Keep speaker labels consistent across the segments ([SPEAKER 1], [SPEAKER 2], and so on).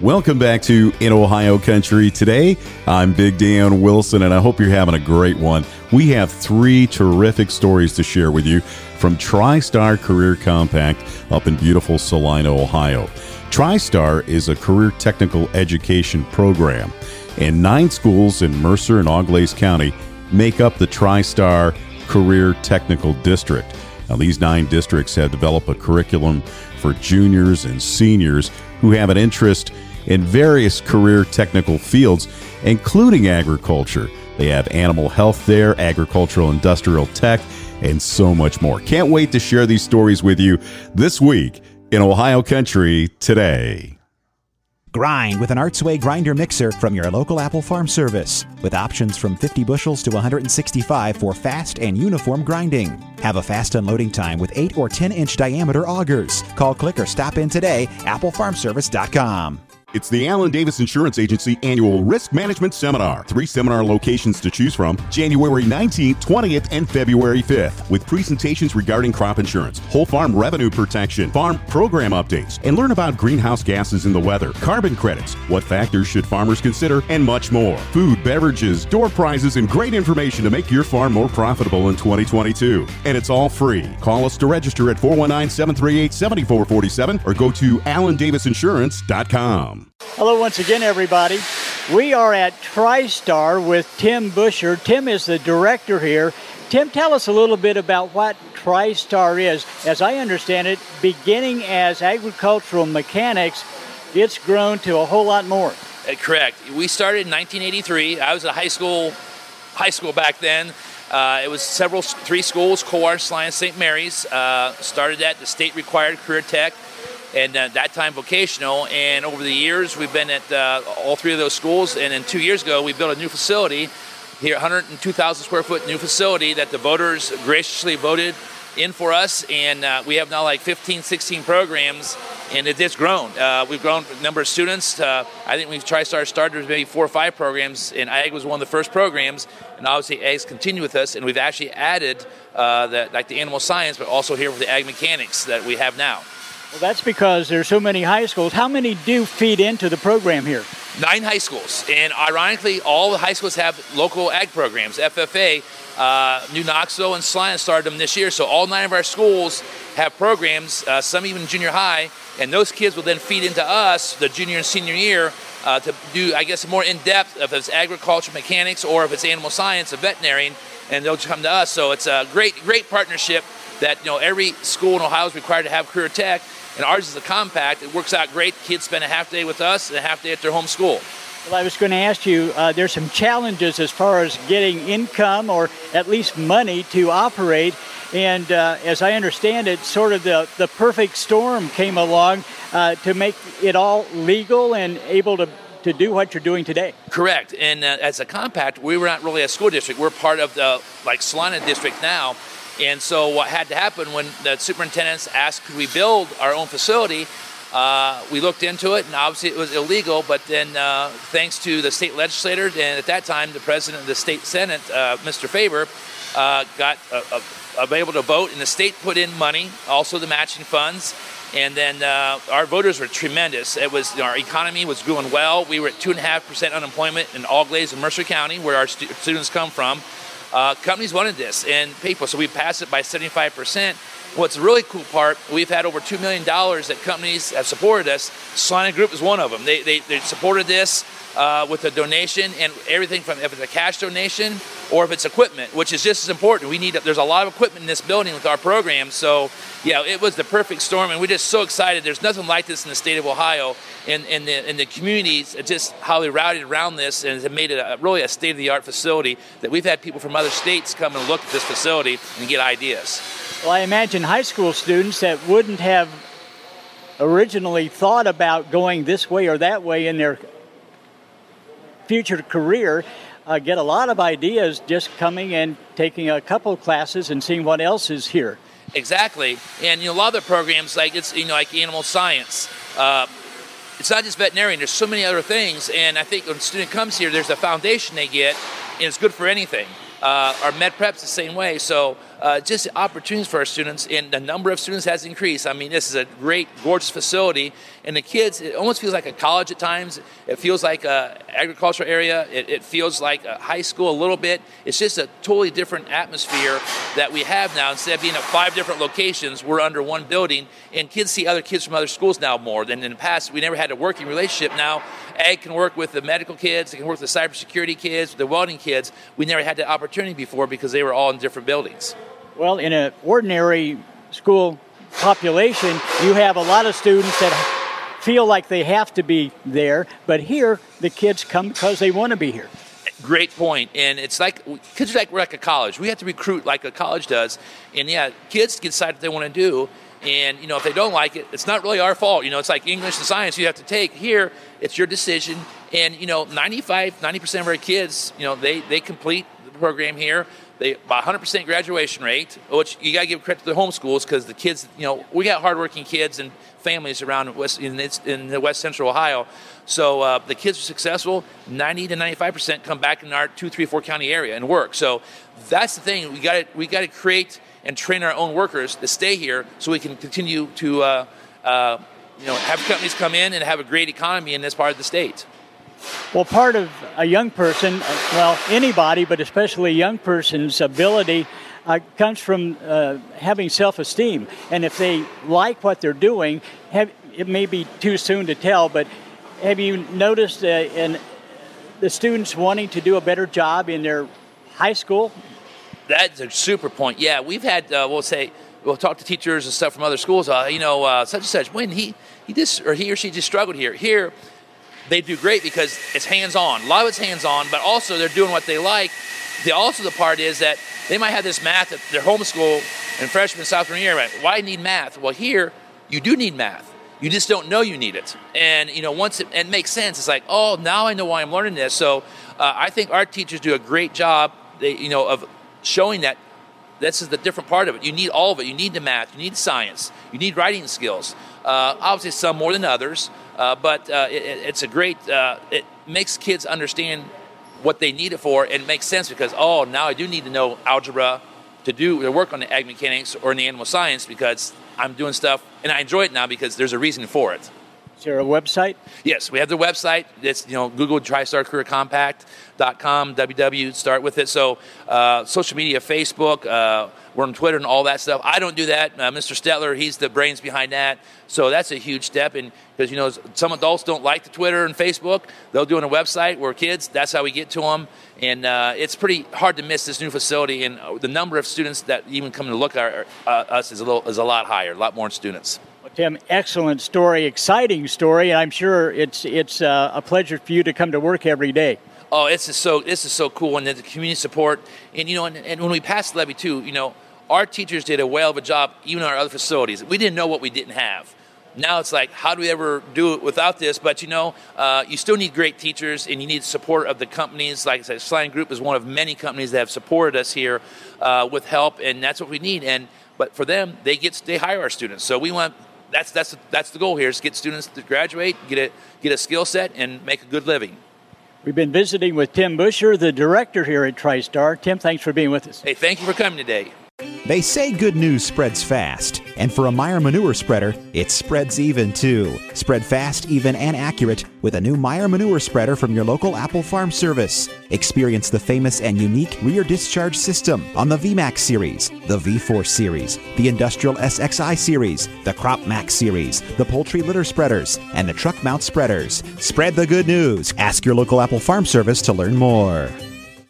[SPEAKER 1] Welcome back to In Ohio Country. Today, I'm Big Dan Wilson, and I hope you're having a great one. We have three terrific stories to share with you from TriStar Career Compact up in beautiful Celina, Ohio. TriStar is a career technical education program, and nine schools in Mercer and Auglaize County make up the TriStar Career Technical District. Now, these nine districts have developed a curriculum for juniors and seniors who have an interest in various career technical fields, including agriculture. They have animal health there, agricultural industrial tech, and so much more. Can't wait to share these stories with you this week in Ohio Country today.
[SPEAKER 2] Grind with an Artsway grinder mixer from your local Apple Farm service, with options from 50 bushels to 165 for fast and uniform grinding. Have a fast unloading time with 8 or 10 inch diameter augers. Call, click, or stop in today. AppleFarmService.com.
[SPEAKER 1] It's the Allen Davis Insurance Agency annual risk management seminar. Three seminar locations to choose from January 19th, 20th, and February 5th, with presentations regarding crop insurance, whole farm revenue protection, farm program updates, and learn about greenhouse gases in the weather, carbon credits, what factors should farmers consider, and much more. Food, beverages, door prizes, and great information to make your farm more profitable in 2022. And it's all free. Call us to register at 419 738 7447 or go to allendavisinsurance.com.
[SPEAKER 3] Hello, once again, everybody. We are at TriStar with Tim Busher. Tim is the director here. Tim, tell us a little bit about what TriStar is. As I understand it, beginning as agricultural mechanics, it's grown to a whole lot more.
[SPEAKER 4] Uh, correct. We started in 1983. I was at high school, high school back then. Uh, it was several, three schools, Coar, Celina, St. Mary's. Uh, started at the state required career tech and uh, that time vocational. And over the years, we've been at uh, all three of those schools. And then two years ago, we built a new facility here, 102,000 square foot new facility that the voters graciously voted in for us. And uh, we have now like 15, 16 programs, and it has grown. Uh, we've grown number of students. Uh, I think we've TriStar started with maybe four or five programs, and AG was one of the first programs. And obviously, AG's continue with us, and we've actually added uh, the, like the animal science, but also here with the ag mechanics that we have now.
[SPEAKER 3] Well, that's because there's so many high schools. How many do feed into the program here?
[SPEAKER 4] Nine high schools, and ironically, all the high schools have local ag programs. FFA, uh, New Knoxville, and Celina started them this year. So all nine of our schools have programs. Uh, some even junior high, and those kids will then feed into us the junior and senior year uh, to do, I guess, more in depth if it's agriculture, mechanics, or if it's animal science, a veterinarian, and they'll come to us. So it's a great, great partnership that you know every school in Ohio is required to have career tech and ours is a compact. It works out great. Kids spend a half day with us and a half day at their home school.
[SPEAKER 3] Well, I was going to ask you, uh, there's some challenges as far as getting income or at least money to operate. And uh, as I understand it, sort of the, the perfect storm came along uh, to make it all legal and able to, to do what you're doing today.
[SPEAKER 4] Correct. And uh, as a compact, we were not really a school district. We're part of the like Celina district now. And so what had to happen when the superintendents asked, could we build our own facility? Uh, we looked into it, and obviously it was illegal. But then, uh, thanks to the state legislator, and at that time the president of the state senate, uh, Mr. Faber, uh, got uh, able to vote, and the state put in money, also the matching funds. And then our voters were tremendous. It was our economy was doing well. We were at two and a half percent unemployment in Auglaize and Mercer County, where our stu- students come from. Companies wanted this and people, so we passed it by 75%. What's the really cool part, we've had over $2 million that companies have supported us. Salina Group is one of them. They, they, they supported this uh, with a donation and everything from if it's a cash donation or if it's equipment, which is just as important. We need there's a lot of equipment in this building with our program, so yeah, it was the perfect storm, and we're just so excited. There's nothing like this in the state of Ohio, and in the the communities, just how they routed around this and have made it a, really a state of the art facility that we've had people from other states come and look at this facility and get ideas.
[SPEAKER 3] Well, I imagine high school students that wouldn't have originally thought about going this way or that way in their future career uh, get a lot of ideas just coming and taking a couple classes and seeing what else is here.
[SPEAKER 4] Exactly, and you know a lot of the programs like it's you know like animal science. Uh, it's not just veterinarian. There's so many other things, and I think when a student comes here, there's a foundation they get, and it's good for anything. Uh, our med prep's the same way. So uh, just opportunities for our students, and the number of students has increased. I mean, this is a great, gorgeous facility, and the kids, it almost feels like a college at times. It feels like a agricultural area. It, it feels like a high school a little bit. It's just a totally different atmosphere that we have now. Instead of being at five different locations, we're under one building, and kids see other kids from other schools now more than in the past. We never had a working relationship. Now, Ag can work with the medical kids, it can work with the cybersecurity kids, the welding kids. We never had the opportunity before because they were all in different buildings.
[SPEAKER 3] Well, in an ordinary school population, you have a lot of students that feel like they have to be there, but here the kids come because they want to be here.
[SPEAKER 4] Great point. and it's like kids are like we're like a college. We have to recruit like a college does, and yeah, kids decide what they want to do, and you know if they don't like it, it's not really our fault. You know, it's like English and science you have to take. Here, it's your decision, and you know, 95, 90 percent of our kids, you know, they they complete the program here. They about 100% graduation rate, which you got to give credit to the homeschools because the kids, you know, we got hardworking kids and families around West in, in the West Central Ohio. So uh, the kids are successful. 90 to 95 percent come back in our two, three, four county area and work. So that's the thing. We got to we got to create and train our own workers to stay here so we can continue to. Uh, uh, you know, have companies come in and have a great economy in this part of the state.
[SPEAKER 3] Well, part of a young person, well, anybody, but especially a young person's ability uh, comes from uh, having self esteem. And if they like what they're doing, have, it may be too soon to tell, but have you noticed uh, in the students wanting to do a better job in their high school?
[SPEAKER 4] That's a super point. Yeah, we've had, uh, we'll say, we'll talk to teachers and stuff from other schools. Uh, you know, uh, such and such. When he he just or he or she just struggled here. Here, they do great because it's hands on. A lot of it's hands on, but also they're doing what they like. The also the part is that they might have this math at their homeschool and freshman sophomore year. Right? Why need math? Well, here you do need math. You just don't know you need it. And you know, once it, it makes sense, it's like, oh, now I know why I'm learning this. So uh, I think our teachers do a great job. They, you know, of showing that this is the different part of it. You need all of it. You need the math. You need science. You need writing skills. Uh, obviously, some more than others, uh, but uh, it, it's a great. Uh, it makes kids understand what they need it for, and it makes sense because oh, now I do need to know algebra to do to work on the ag mechanics or in the animal science because I'm doing stuff and I enjoy it now because there's a reason for it.
[SPEAKER 3] Is there a website?
[SPEAKER 4] Yes, we have the website. It's you know Google TriStar Career Compact.com, www. Start with it. So uh, social media, Facebook. Uh, we're on Twitter and all that stuff. I don't do that. Uh, Mr. Stetler, he's the brains behind that. So that's a huge step. And because you know some adults don't like the Twitter and Facebook, they'll do it on a website. We're kids. That's how we get to them. And uh, it's pretty hard to miss this new facility. And the number of students that even come to look at uh, us is a little is a lot higher. A lot more students.
[SPEAKER 3] Tim, excellent story, exciting story, and I'm sure it's it's uh, a pleasure for you to come to work every day.
[SPEAKER 4] Oh, this is so this is so cool, and the community support, and you know, and, and when we passed levy too, you know, our teachers did a whale of a job, even our other facilities. We didn't know what we didn't have. Now it's like, how do we ever do it without this? But you know, uh, you still need great teachers, and you need support of the companies. Like I said, Slide Group is one of many companies that have supported us here uh, with help, and that's what we need. And but for them, they get they hire our students, so we want that's that's that's the goal here is get students to graduate, get a get a skill set, and make a good living.
[SPEAKER 3] We've been visiting with Tim Busher, the director here at TriStar. Tim, thanks for being with us.
[SPEAKER 4] Hey, thank you for coming today.
[SPEAKER 2] They say good news spreads fast, and for a Meyer manure spreader, it spreads even too. Spread fast, even, and accurate with a new Meyer manure spreader from your local Apple Farm Service. Experience the famous and unique rear discharge system on the VMAX series, the V4 series, the Industrial SXI series, the Crop Max series, the Poultry Litter Spreaders, and the Truck Mount Spreaders. Spread the good news. Ask your local Apple Farm Service to learn more.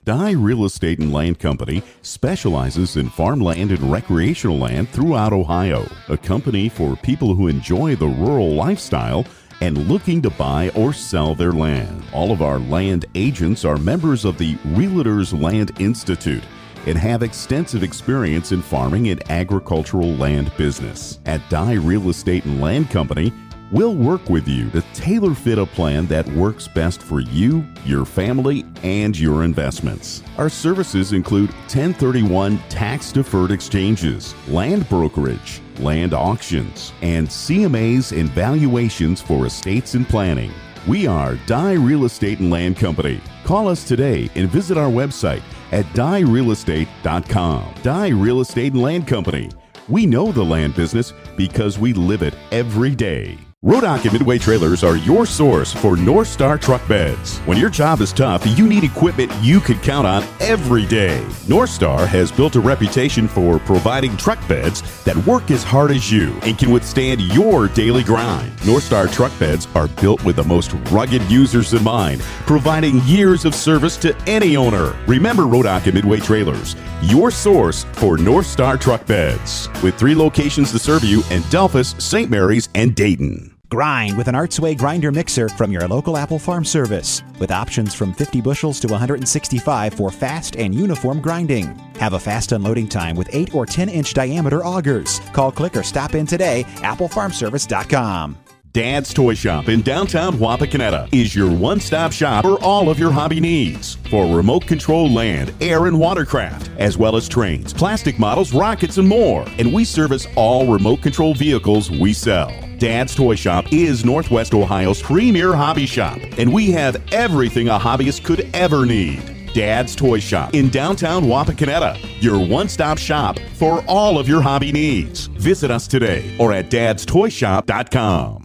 [SPEAKER 1] Dye Real Estate and Land Company specializes in farmland and recreational land throughout Ohio. A company for people who enjoy the rural lifestyle and looking to buy or sell their land. All of our land agents are members of the Realtors Land Institute and have extensive experience in farming and agricultural land business. At Dye Real Estate and Land Company, We'll work with you to tailor fit a plan that works best for you, your family, and your investments. Our services include 1031 tax deferred exchanges, land brokerage, land auctions, and CMAs and valuations for estates and planning. We are Dye Real Estate and Land Company. Call us today and visit our website at dyerealestate.com. Dye Real Estate and Land Company. We know the land business because we live it every day. Rodock and Midway Trailers are your source for North Star truck beds. When your job is tough, you need equipment you can count on every day. North Star has built a reputation for providing truck beds that work as hard as you and can withstand your daily grind. North Star truck beds are built with the most rugged users in mind, providing years of service to any owner. Remember Rodock and Midway Trailers, your source for North Star truck beds, with three locations to serve you in Delphos, St. Mary's, and Dayton.
[SPEAKER 2] Grind with an Artsway grinder mixer from your local Apple Farm service, with options from 50 bushels to 165 for fast and uniform grinding. Have a fast unloading time with 8 or 10 inch diameter augers. Call, click, or stop in today. AppleFarmService.com.
[SPEAKER 1] Dad's Toy Shop in downtown Wapakoneta is your one stop shop for all of your hobby needs for remote control land, air, and watercraft, as well as trains, plastic models, rockets, and more. And we service all remote control vehicles we sell. Dad's Toy Shop is Northwest Ohio's premier hobby shop, and we have everything a hobbyist could ever need. Dad's Toy Shop in downtown Wapakoneta, your one stop shop for all of your hobby needs. Visit us today or at dadstoyshop.com.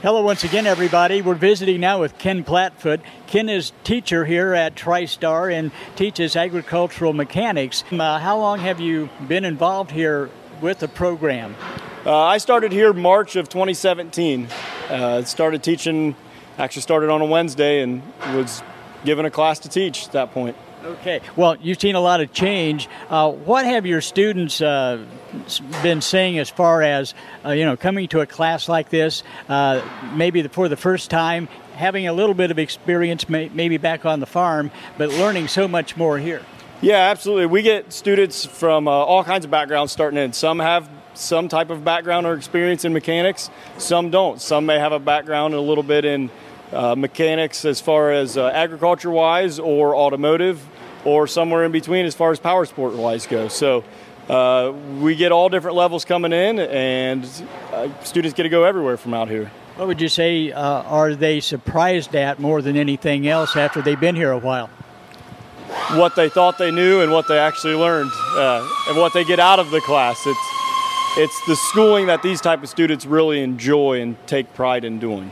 [SPEAKER 3] Hello, once again, everybody. We're visiting now with Ken Plattfoot. Ken is teacher here at TriStar and teaches agricultural mechanics. Uh, how long have you been involved here with the program?
[SPEAKER 5] Uh, I started here March of 2017. Uh, started teaching, actually started on a Wednesday and was given a class to teach at that point.
[SPEAKER 3] Okay. Well, you've seen a lot of change. Uh, what have your students uh, been saying as far as uh, you know coming to a class like this, uh, maybe for the first time, having a little bit of experience, may, maybe back on the farm, but learning so much more here?
[SPEAKER 5] Yeah, absolutely. We get students from uh, all kinds of backgrounds starting in. Some have some type of background or experience in mechanics. Some don't. Some may have a background a little bit in uh, mechanics as far as uh, agriculture wise or automotive or somewhere in between as far as power sport wise goes. So uh, we get all different levels coming in, and uh, students get to go everywhere from out here.
[SPEAKER 3] What would you say uh, are they surprised at more than anything else after they've been here a while?
[SPEAKER 5] What they thought they knew and what they actually learned, uh, and what they get out of the class. It's it's the schooling that these type of students really enjoy and take pride in doing.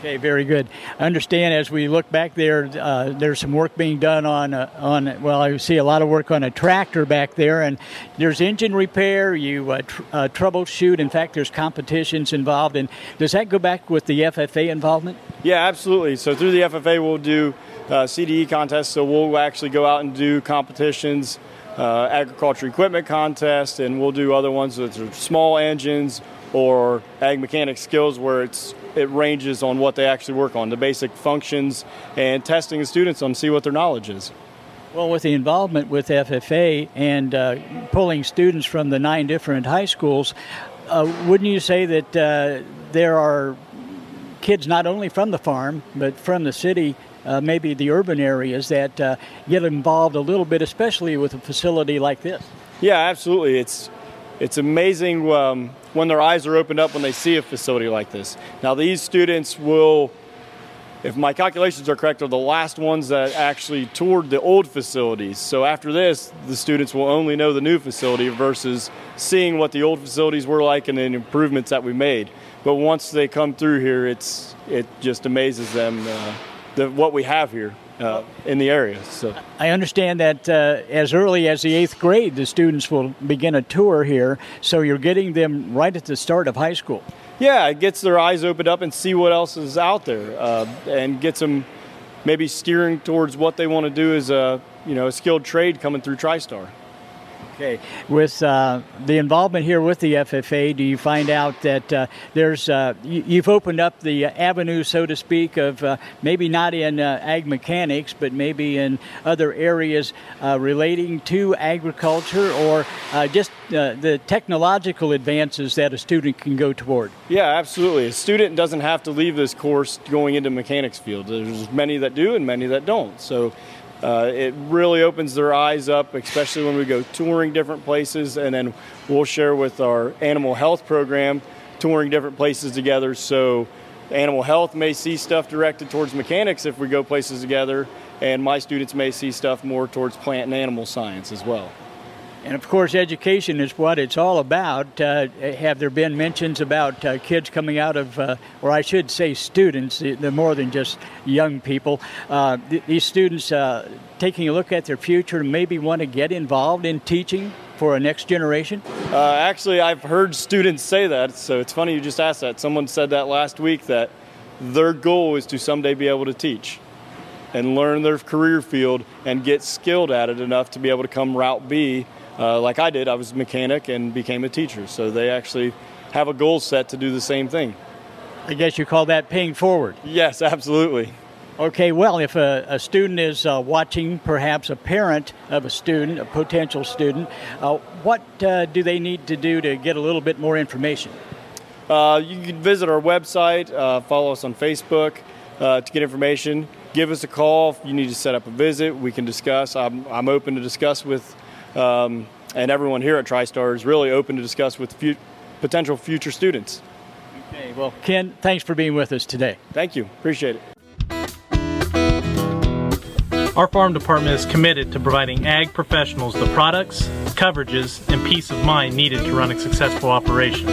[SPEAKER 3] Okay, very good. I understand as we look back there, uh, there's some work being done on uh, on. Well, I see a lot of work on a tractor back there, and there's engine repair. You uh, tr- uh, troubleshoot. In fact, there's competitions involved. And does that go back with the FFA involvement?
[SPEAKER 5] Yeah, absolutely. So through the FFA, we'll do uh, CDE contests. So we'll actually go out and do competitions. Uh, agriculture equipment contests, and we'll do other ones with small engines or ag mechanic skills where it's it ranges on what they actually work on, the basic functions, and testing the students on see what their knowledge is.
[SPEAKER 3] Well, with the involvement with FFA and uh, pulling students from the nine different high schools, uh, wouldn't you say that uh, there are kids not only from the farm but from the city, uh, maybe the urban areas, that uh, get involved a little bit, especially with a facility like this?
[SPEAKER 5] Yeah, absolutely. It's it's amazing um, when their eyes are opened up when they see a facility like this. Now, these students will, if my calculations are correct, are the last ones that actually toured the old facilities. So after this, the students will only know the new facility versus seeing what the old facilities were like and the improvements that we made. But once they come through here, it's it just amazes them uh, the, what we have here uh, in the area. So
[SPEAKER 3] I understand that uh, as early as the eighth grade, the students will begin a tour here. So you're getting them right at the start of high school.
[SPEAKER 5] Yeah, it gets their eyes opened up and see what else is out there, uh, and gets them maybe steering towards what they want to do as a you know a skilled trade coming through TriStar.
[SPEAKER 3] Okay. With uh, the involvement here with the FFA, do you find out that uh, there's uh, you've opened up the avenue, so to speak, of uh, maybe not in uh, ag mechanics, but maybe in other areas uh, relating to agriculture or just the technological advances that a student can go toward?
[SPEAKER 5] Yeah, absolutely. A student doesn't have to leave this course going into mechanics field. There's many that do and many that don't. So uh, it really opens their eyes up, especially when we go touring different places, and then we'll share with our animal health program, touring different places together. So animal health may see stuff directed towards mechanics if we go places together, and my students may see stuff more towards plant and animal science as well.
[SPEAKER 3] And of course, education is what it's all about. Uh, have there been mentions about uh, kids coming out of, uh, or I should say, students, the more than just young people, uh, th- these students uh, taking a look at their future and maybe want to get involved in teaching for a next generation?
[SPEAKER 5] Uh, actually, I've heard students say that, so it's funny you just asked that. Someone said that last week that their goal is to someday be able to teach and learn their career field and get skilled at it enough to be able to come route B uh, like I did, I was a mechanic and became a teacher. So they actually have a goal set to do the same thing.
[SPEAKER 3] I guess you call that paying forward.
[SPEAKER 5] Yes, absolutely.
[SPEAKER 3] Okay, well, if a, a student is uh, watching, perhaps a parent of a student, a potential student, uh, what uh, do they need to do to get a little bit more information?
[SPEAKER 5] Uh, you can visit our website, uh, follow us on Facebook uh, to get information. Give us a call if you need to set up a visit. We can discuss. I'm, I'm open to discuss with um, and everyone here at TriStar is really open to discuss with fu- potential future students.
[SPEAKER 3] Okay, well, Ken, thanks for being with us today.
[SPEAKER 5] Thank you. Appreciate it.
[SPEAKER 6] Our farm department is committed to providing ag professionals the products, coverages, and peace of mind needed to run a successful operation.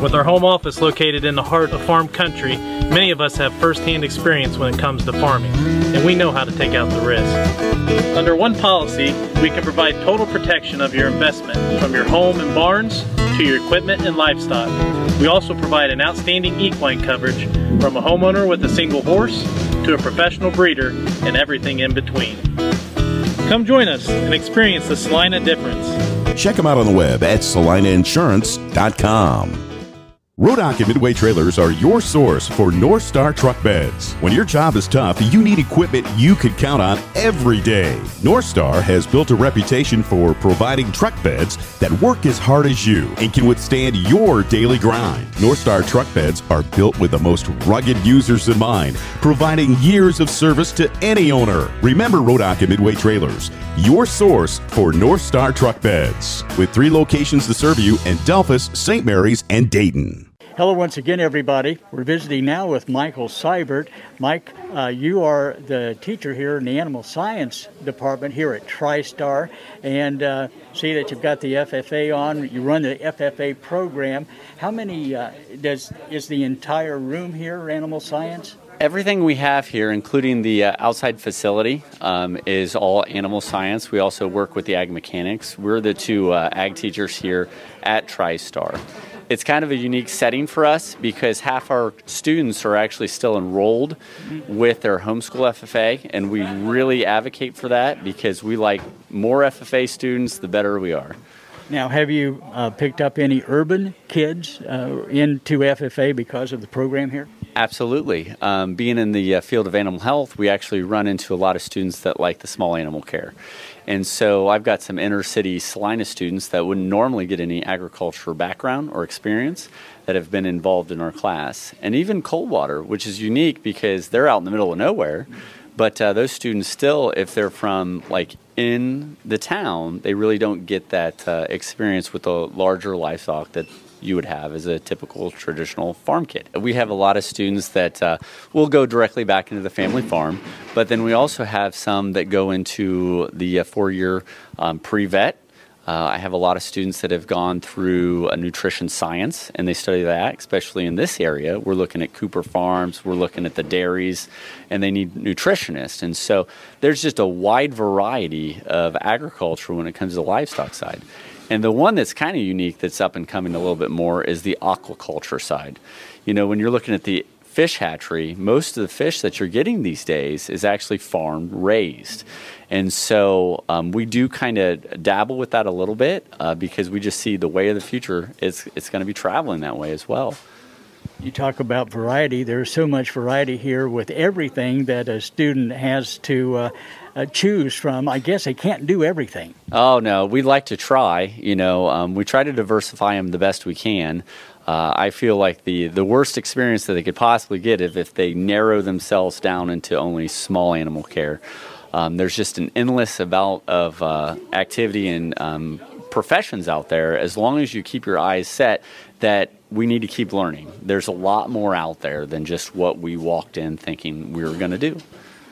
[SPEAKER 6] With our home office located in the heart of farm country, many of us have firsthand experience when it comes to farming, and we know how to take out the risk. Under one policy, we can provide total protection of your investment, from your home and barns to your equipment and livestock. We also provide an outstanding equine coverage from a homeowner with a single horse to a professional breeder and everything in between. Come join us and experience the Celina difference.
[SPEAKER 1] Check them out on the web at celinainsurance.com. Rodock and Midway trailers are your source for North Star truck beds. When your job is tough, you need equipment you can count on every day. North Star has built a reputation for providing truck beds that work as hard as you and can withstand your daily grind. North Star truck beds are built with the most rugged users in mind, providing years of service to any owner. Remember Rodock and Midway trailers, your source for North Star truck beds, with three locations to serve you in Delphos, St. Mary's, and Dayton.
[SPEAKER 3] Hello, once again, everybody. We're visiting now with Michael Seibert. Mike, uh, you are the teacher here in the animal science department here at TriStar, and uh, see that you've got the FFA on. You run the FFA program. How many uh, does is the entire room here animal science?
[SPEAKER 7] Everything we have here, including the uh, outside facility, um, is all animal science. We also work with the ag mechanics. We're the two uh, ag teachers here at TriStar it's kind of a unique setting for us because half our students are actually still enrolled with their homeschool FFA, and we really advocate for that because we like more FFA students, the better we are.
[SPEAKER 3] Now, have you uh, picked up any urban kids uh, into FFA because of the program here?
[SPEAKER 7] Absolutely. Um, being in the uh, field of animal health, we actually run into a lot of students that like the small animal care. And so I've got some inner city Celina students that wouldn't normally get any agriculture background or experience that have been involved in our class. And even Coldwater, which is unique because they're out in the middle of nowhere. But uh, those students still, if they're from like in the town, they really don't get that uh, experience with the larger livestock that you would have as a typical traditional farm kid. We have a lot of students that uh, will go directly back into the family farm, but then we also have some that go into the uh, four year um, pre vet. Uh, I have a lot of students that have gone through a nutrition science and they study that, especially in this area. We're looking at Cooper Farms, we're looking at the dairies, and they need nutritionists. And so there's just a wide variety of agriculture when it comes to the livestock side. And the one that's kind of unique that's up and coming a little bit more is the aquaculture side. You know, when you're looking at the fish hatchery, most of the fish that you're getting these days is actually farm raised. And so um, we do kind of dabble with that a little bit uh, because we just see the way of the future is it's going to be traveling that way as well.
[SPEAKER 3] You talk about variety. There's so much variety here with everything that a student has to uh, uh, choose from. I guess they can't do everything.
[SPEAKER 7] Oh no, we like to try. You know, um, we try to diversify them the best we can. Uh, I feel like the, the worst experience that they could possibly get is if they narrow themselves down into only small animal care. Um, there's just an endless amount of uh, activity and um, professions out there. As long as you keep your eyes set, that we need to keep learning. There's a lot more out there than just what we walked in thinking we were going to do.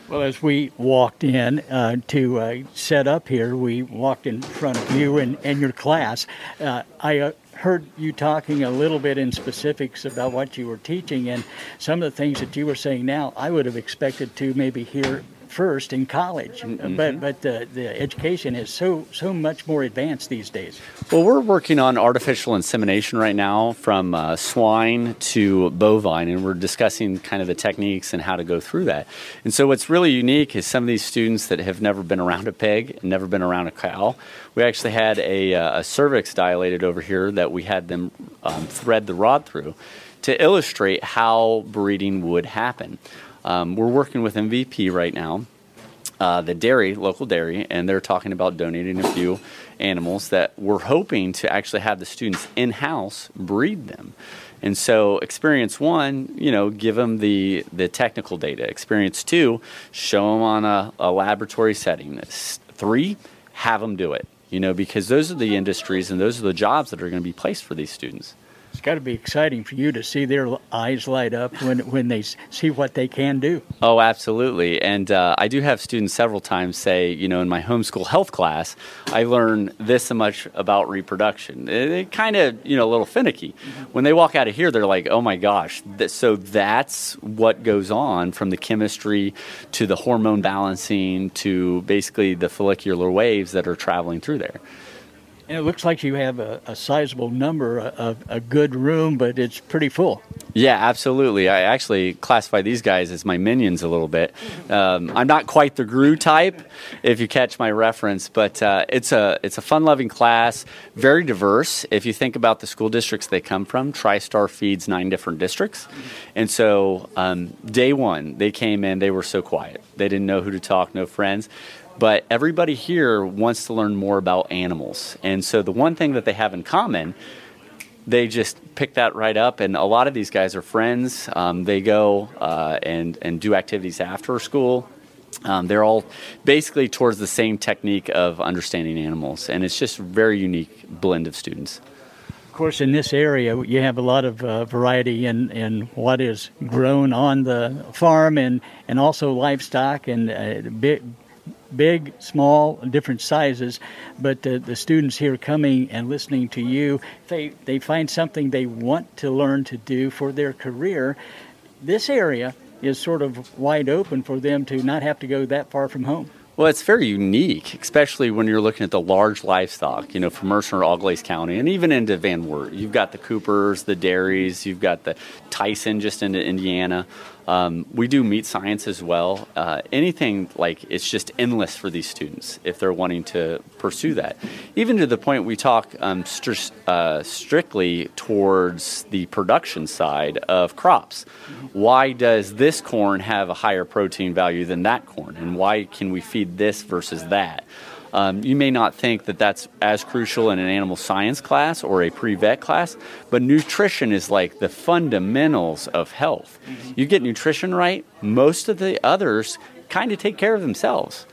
[SPEAKER 3] Well, as we walked in uh, to uh, set up here, we walked in front of you and, and your class. Uh, I uh, heard you talking a little bit in specifics about what you were teaching, and some of the things that you were saying now, I would have expected to maybe hear first in college. Mm-hmm. But but the, the education is so so much more advanced these days.
[SPEAKER 7] Well, we're working on artificial insemination right now, from uh, swine to bovine, and we're discussing kind of the techniques and how to go through that. And so, what's really unique is some of these students that have never been around a pig, never been around a cow. We actually had a, uh, a cervix dilated over here that we had them um, thread the rod through to illustrate how breeding would happen. Um, we're working with MVP right now, uh, the dairy, local dairy, and they're talking about donating a few animals that we're hoping to actually have the students in house breed them. And so, experience one, you know, give them the, the technical data. Experience two, show them on a, a laboratory setting. Three, have them do it, you know, because those are the industries and those are the jobs that are going to be placed for these students.
[SPEAKER 3] It's got to be exciting for you to see their eyes light up when, when they see what they can do.
[SPEAKER 7] Oh, absolutely. And uh, I do have students several times say, you know, in my homeschool health class, I learn this much about reproduction. It, it kind of, you know, a little finicky. Mm-hmm. When they walk out of here, they're like, oh my gosh. Th- so that's what goes on from the chemistry to the hormone balancing to basically the follicular waves that are traveling through there.
[SPEAKER 3] And it looks like you have a, a sizable number, of a good room, but it's pretty full.
[SPEAKER 7] Yeah, absolutely. I actually classify these guys as my minions a little bit. Um, I'm not quite the Gru type, if you catch my reference, but uh, it's a it's a fun-loving class, very diverse. If you think about the school districts they come from, TriStar feeds nine different districts, and so um, day one they came in, they were so quiet, they didn't know who to talk, no friends. But everybody here wants to learn more about animals. And so the one thing that they have in common, they just pick that right up. And a lot of these guys are friends. Um, they go uh, and, and do activities after school. Um, they're all basically towards the same technique of understanding animals. And it's just very unique blend of students
[SPEAKER 3] Of course, in this area, you have a lot of uh, variety in, in what is grown on the farm and, and also livestock and uh, big, big, small, different sizes. But uh, the students here coming and listening to you, they, they find something they want to learn to do for their career. This area is sort of wide open for them to not have to go that far from home.
[SPEAKER 7] Well, it's very unique, especially when you're looking at the large livestock, you know, from Mercer or Auglaize County, and even into Van Wert. You've got the Coopers, the dairies, you've got the Tyson just into Indiana. Um, we do meat science as well. Uh, anything like it's just endless for these students if they're wanting to pursue that. Even to the point we talk um, stri- uh, strictly towards the production side of crops. Why does this corn have a higher protein value than that corn? And why can we feed this versus that? Um, you may not think that that's as crucial in an animal science class or a pre vet class, but nutrition is like the fundamentals of health. Mm-hmm. You get nutrition right, most of the others kind of take care of themselves.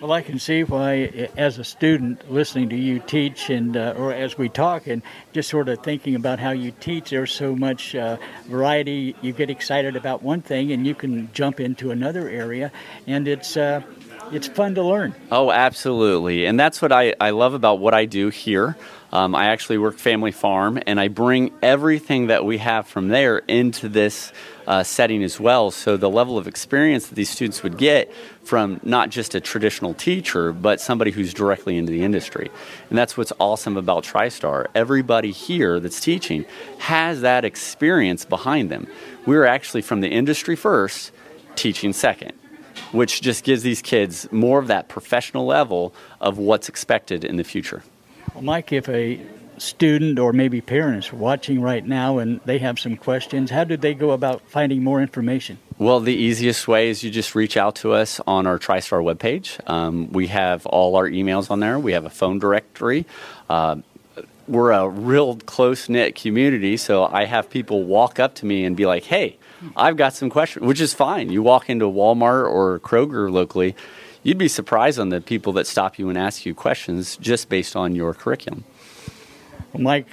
[SPEAKER 3] Well, I can see why, as a student listening to you teach, and uh, or as we talk, and just sort of thinking about how you teach, there's so much uh, variety. You get excited about one thing, and you can jump into another area, and it's uh, it's fun to learn.
[SPEAKER 7] Oh, absolutely. And that's what I, I love about what I do here. Um, I actually work family farm, and I bring everything that we have from there into this uh, setting as well. So the level of experience that these students would get from not just a traditional teacher, but somebody who's directly into the industry. And that's what's awesome about TriStar. Everybody here that's teaching has that experience behind them. We're actually from the industry first, teaching second which just gives these kids more of that professional level of what's expected in the future.
[SPEAKER 3] Well, Mike, if a student or maybe parents watching right now and they have some questions, how do they go about finding more information?
[SPEAKER 7] Well, the easiest way is you just reach out to us on our TriStar webpage. Um, we have all our emails on there. We have a phone directory. Uh, we're a real close knit community, so I have people walk up to me and be like, "Hey, I've got some questions," which is fine. You walk into Walmart or Kroger locally, you'd be surprised on the people that stop you and ask you questions just based on your curriculum.
[SPEAKER 3] Well, Mike,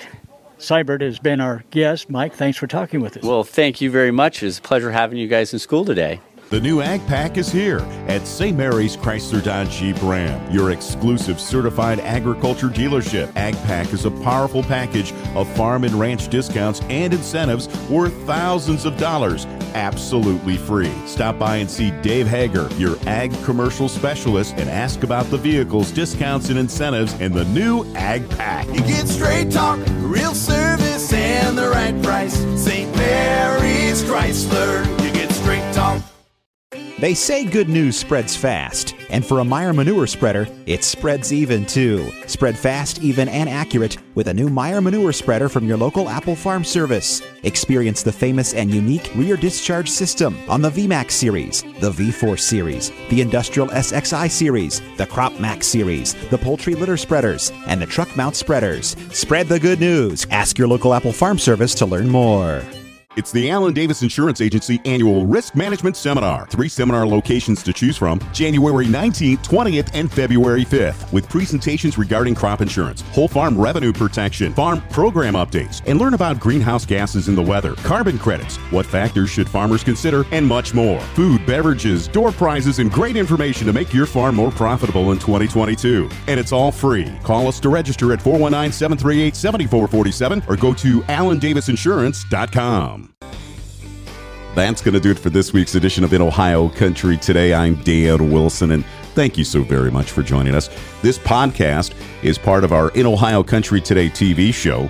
[SPEAKER 3] Seibert has been our guest. Mike, thanks for talking with us.
[SPEAKER 7] Well, thank you very much. It's a pleasure having you guys in school today.
[SPEAKER 1] The new Ag Pack is here at St. Mary's Chrysler Dodge Jeep Ram, your exclusive certified agriculture dealership. Ag Pack is a powerful package of farm and ranch discounts and incentives worth thousands of dollars, absolutely free. Stop by and see Dave Hager, your ag commercial specialist, and ask about the vehicles, discounts, and incentives in the new Ag Pack.
[SPEAKER 8] You get straight talk, real service, and the right price. St. Mary's Chrysler. You get straight talk.
[SPEAKER 2] They say good news spreads fast, and for a Meyer manure spreader, it spreads even too. Spread fast, even, and accurate with a new Meyer manure spreader from your local Apple Farm Service. Experience the famous and unique rear discharge system on the VMAX series, the V4 series, the Industrial SXI series, the Crop Max series, the Poultry Litter Spreaders, and the Truck Mount Spreaders. Spread the good news. Ask your local Apple Farm Service to learn more.
[SPEAKER 1] It's the Allen Davis Insurance Agency annual risk management seminar. Three seminar locations to choose from January 19th, 20th, and February 5th, with presentations regarding crop insurance, whole farm revenue protection, farm program updates, and learn about greenhouse gases in the weather, carbon credits, what factors should farmers consider, and much more. Food, beverages, door prizes, and great information to make your farm more profitable in 2022. And it's all free. Call us to register at 419 738 7447 or go to allendavisinsurance.com. That's going to do it for this week's edition of In Ohio Country Today. I'm Dan Wilson, and thank you so very much for joining us. This podcast is part of our In Ohio Country Today TV show,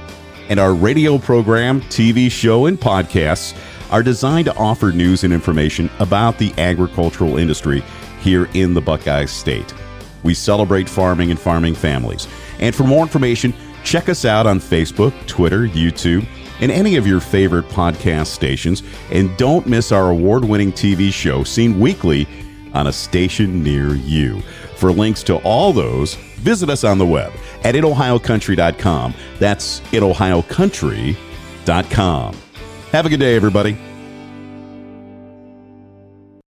[SPEAKER 1] and our radio program, TV show, and podcasts are designed to offer news and information about the agricultural industry here in the Buckeye State. We celebrate farming and farming families. And for more information, check us out on Facebook, Twitter, YouTube and any of your favorite podcast stations. And don't miss our award winning TV show seen weekly on a station near you. For links to all those, visit us on the web at inohiocountry.com. That's inohiocountry.com. Have a good day, everybody.